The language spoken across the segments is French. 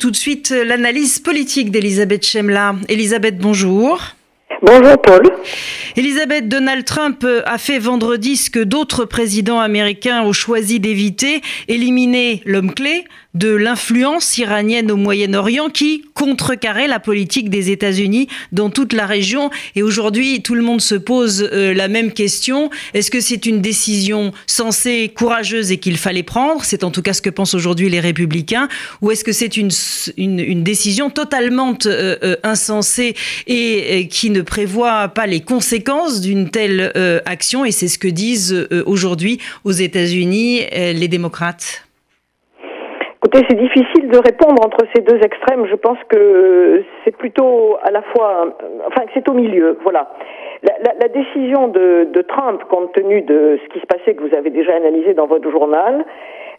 Tout de suite, l'analyse politique d'Elisabeth Chemla. Elisabeth, bonjour. Bonjour Paul. Elisabeth, Donald Trump a fait vendredi ce que d'autres présidents américains ont choisi d'éviter, éliminer l'homme clé, de l'influence iranienne au Moyen-Orient qui contrecarrait la politique des États-Unis dans toute la région. Et aujourd'hui, tout le monde se pose euh, la même question. Est-ce que c'est une décision sensée, courageuse et qu'il fallait prendre? C'est en tout cas ce que pensent aujourd'hui les républicains. Ou est-ce que c'est une, une, décision totalement euh, euh, insensée et, qui ne prévoit pas les conséquences d'une telle action Et c'est ce que disent aujourd'hui aux États-Unis les démocrates. Écoutez, c'est difficile de répondre entre ces deux extrêmes. Je pense que c'est plutôt à la fois, enfin, c'est au milieu. Voilà. La, décision de, Trump, compte tenu de ce qui se passait que vous avez déjà analysé dans votre journal,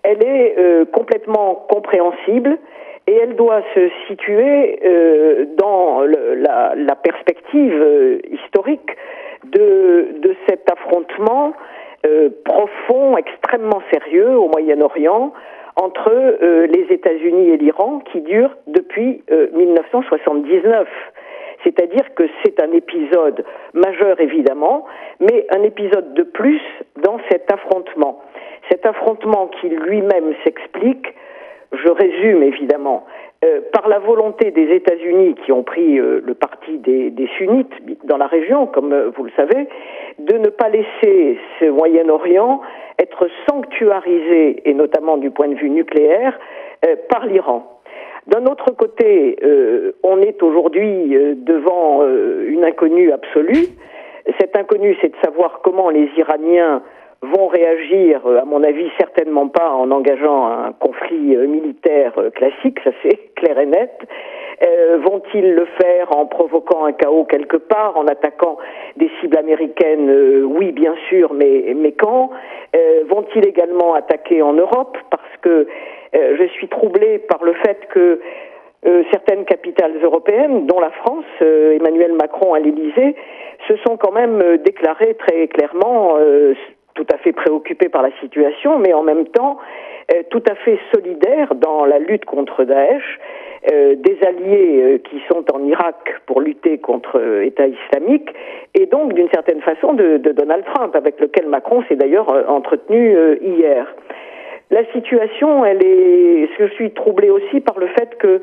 elle est euh, complètement compréhensible et elle doit se situer euh, dans la, perspective euh, historique de, cet affrontement profond, extrêmement sérieux au Moyen-Orient entre euh, les États-Unis et l'Iran qui dure depuis 1979. Euh, C'est-à-dire que c'est un épisode majeur évidemment, mais un épisode de plus dans cet affrontement. Cet affrontement qui lui-même s'explique, résume évidemment, euh, par la volonté des États-Unis qui ont pris le parti des, sunnites dans la région, comme vous le savez, de ne pas laisser ce Moyen-Orient être sanctuarisé, et notamment du point de vue nucléaire, euh, par l'Iran. D'un autre côté, euh, on est aujourd'hui euh, devant une inconnue absolue. Cette inconnue, c'est de savoir comment les Iraniens vont réagir, à mon avis, certainement pas en engageant un conflit militaire classique, ça c'est clair et net. Euh, vont-ils le faire en provoquant un chaos quelque part, en attaquant des cibles américaines euh, Oui, bien sûr, mais, mais quand? Euh, Vont-ils également attaquer en Europe? Parce que je suis troublé par le fait que certaines capitales européennes, dont la France, Emmanuel Macron à l'Élysée, se sont quand même déclarées très clairement tout à fait préoccupées par la situation, mais en même temps tout à fait solidaires dans la lutte contre Daesh euh, des alliés euh, qui sont en Irak pour lutter contre euh, État islamique, et donc d'une certaine façon de, Donald Trump, avec lequel Macron s'est d'ailleurs entretenu hier. La situation, elle est. Je suis troublé aussi par le fait que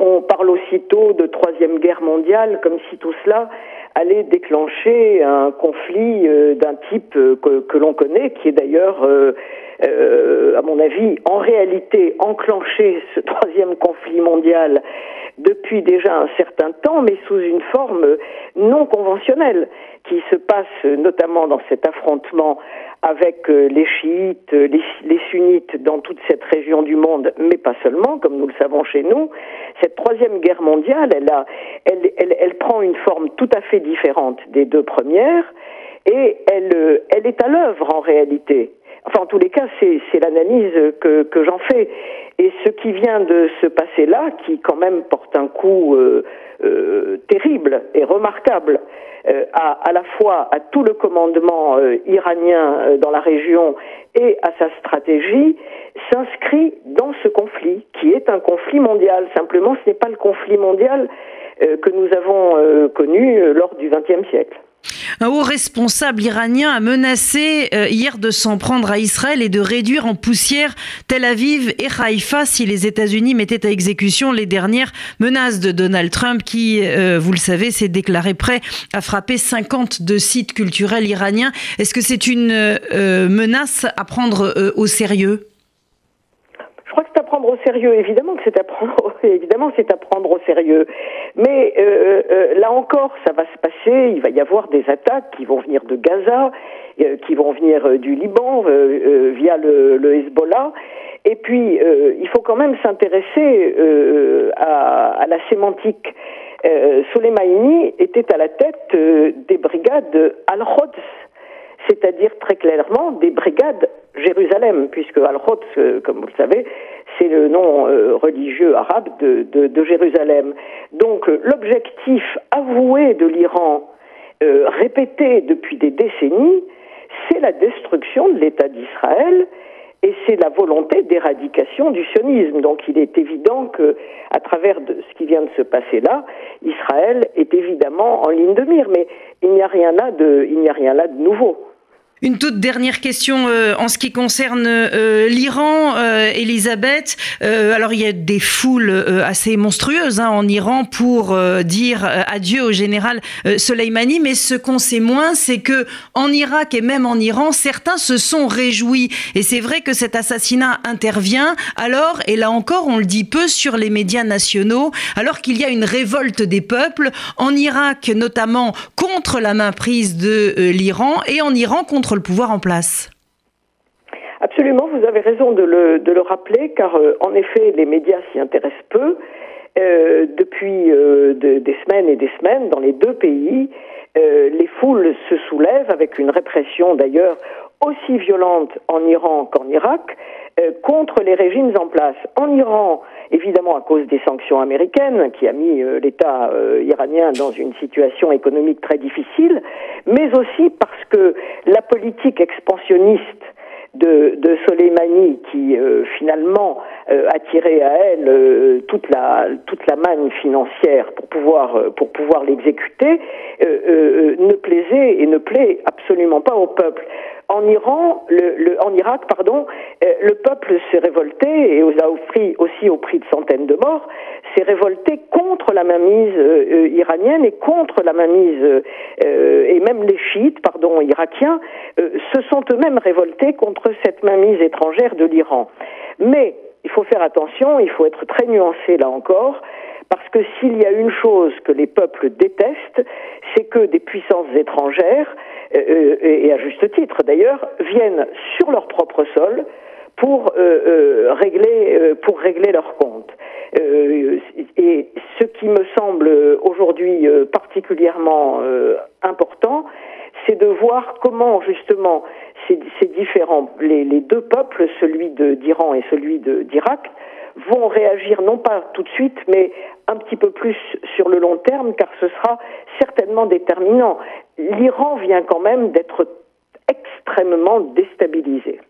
on parle aussitôt de troisième guerre mondiale, comme si tout cela allait déclencher un conflit d'un type que, que l'on connaît, qui est d'ailleurs euh, à mon avis, en réalité enclenché ce troisième conflit mondial depuis déjà un certain temps, mais sous une forme non conventionnelle, qui se passe notamment dans cet affrontement avec euh, les chiites, les, les, sunnites dans toute cette région du monde, mais pas seulement, comme nous le savons chez nous. Cette troisième guerre mondiale, elle, prend une forme tout à fait différente des deux premières, et elle, euh, est à l'œuvre en réalité. Enfin, en tous les cas, c'est l'analyse que j'en fais. Et ce qui vient de se passer là, qui quand même porte un coup euh, euh, terrible et remarquable euh, à, à la fois à tout le commandement iranien dans la région et à sa stratégie, s'inscrit dans ce conflit, qui est un conflit mondial. Simplement, ce n'est pas le conflit mondial que nous avons connu lors du XXe siècle. Un haut responsable iranien a menacé euh, hier de s'en prendre à Israël et de réduire en poussière Tel Aviv et Haïfa si les États-Unis mettaient à exécution les dernières menaces de Donald Trump qui, euh, vous le savez, s'est déclaré prêt à frapper 50 de sites culturels iraniens. Est-ce que c'est une euh, menace à prendre au sérieux je crois que c'est à prendre au sérieux, évidemment que c'est à prendre, au sérieux. Mais euh, euh, là encore, ça va se passer. Il va y avoir des attaques qui vont venir de Gaza, euh, qui vont venir du Liban via le, Hezbollah. Et puis, il faut quand même s'intéresser à, la sémantique. Soleimani était à la tête des brigades Al-Quds c'est-à-dire très clairement des brigades Jérusalem, puisque Al-Quds, euh, comme vous le savez, c'est le nom euh, religieux arabe de, Jérusalem. Donc euh, l'objectif avoué de l'Iran, répété depuis des décennies, c'est la destruction de l'État d'Israël et c'est la volonté d'éradication du sionisme. Donc il est évident que, à travers ce qui vient de se passer là, Israël est évidemment en ligne de mire. Mais il n'y a rien là de nouveau. Une toute dernière question euh, en ce qui concerne euh, l'Iran, euh, Elisabeth. alors il y a des foules assez monstrueuses hein, en Iran pour dire adieu au général Soleimani, mais ce qu'on sait moins, c'est que en Irak et même en Iran, certains se sont réjouis. Et c'est vrai que cet assassinat intervient alors, et là encore, on le dit peu sur les médias nationaux, alors qu'il y a une révolte des peuples en Irak, notamment contre la main prise de l'Iran, et en Iran contre le pouvoir en place. Absolument, vous avez raison de le, rappeler, car euh, en effet, les médias s'y intéressent peu. Euh, depuis euh, des semaines et des semaines, dans les deux pays, les foules se soulèvent avec une répression d'ailleurs aussi violente en Iran qu'en Irak contre les régimes en place. En Iran, évidemment à cause des sanctions américaines, qui a mis euh, l'État euh, iranien dans une situation économique très difficile, mais aussi parce que la politique expansionniste de, de Soleimani qui euh, finalement a tiré à elle toute la toute la manne financière pour pouvoir pour pouvoir l'exécuter ne plaisait et ne plaît absolument pas au peuple en Iran, le, en Irak, pardon, euh, le peuple s'est révolté et a aussi au prix de centaines de morts, s'est révolté contre la mainmise euh, euh, iranienne et contre la mainmise et même les chiites, pardon, irakiens, se sont eux-mêmes révoltés contre cette mainmise étrangère de l'Iran. Mais il faut faire attention, il faut être très nuancé là encore. Parce que s'il y a une chose que les peuples détestent, c'est que des puissances étrangères, euh, et à juste titre d'ailleurs, viennent sur leur propre sol pour euh, euh, régler leurs comptes. et ce qui me semble aujourd'hui particulièrement important, c'est de voir comment justement ces, différents les, deux peuples, celui d'Iran et celui d'Irak, vont réagir non pas tout de suite, mais un petit peu plus sur le long terme, car ce sera certainement déterminant. L'Iran vient quand même d'être extrêmement déstabilisé.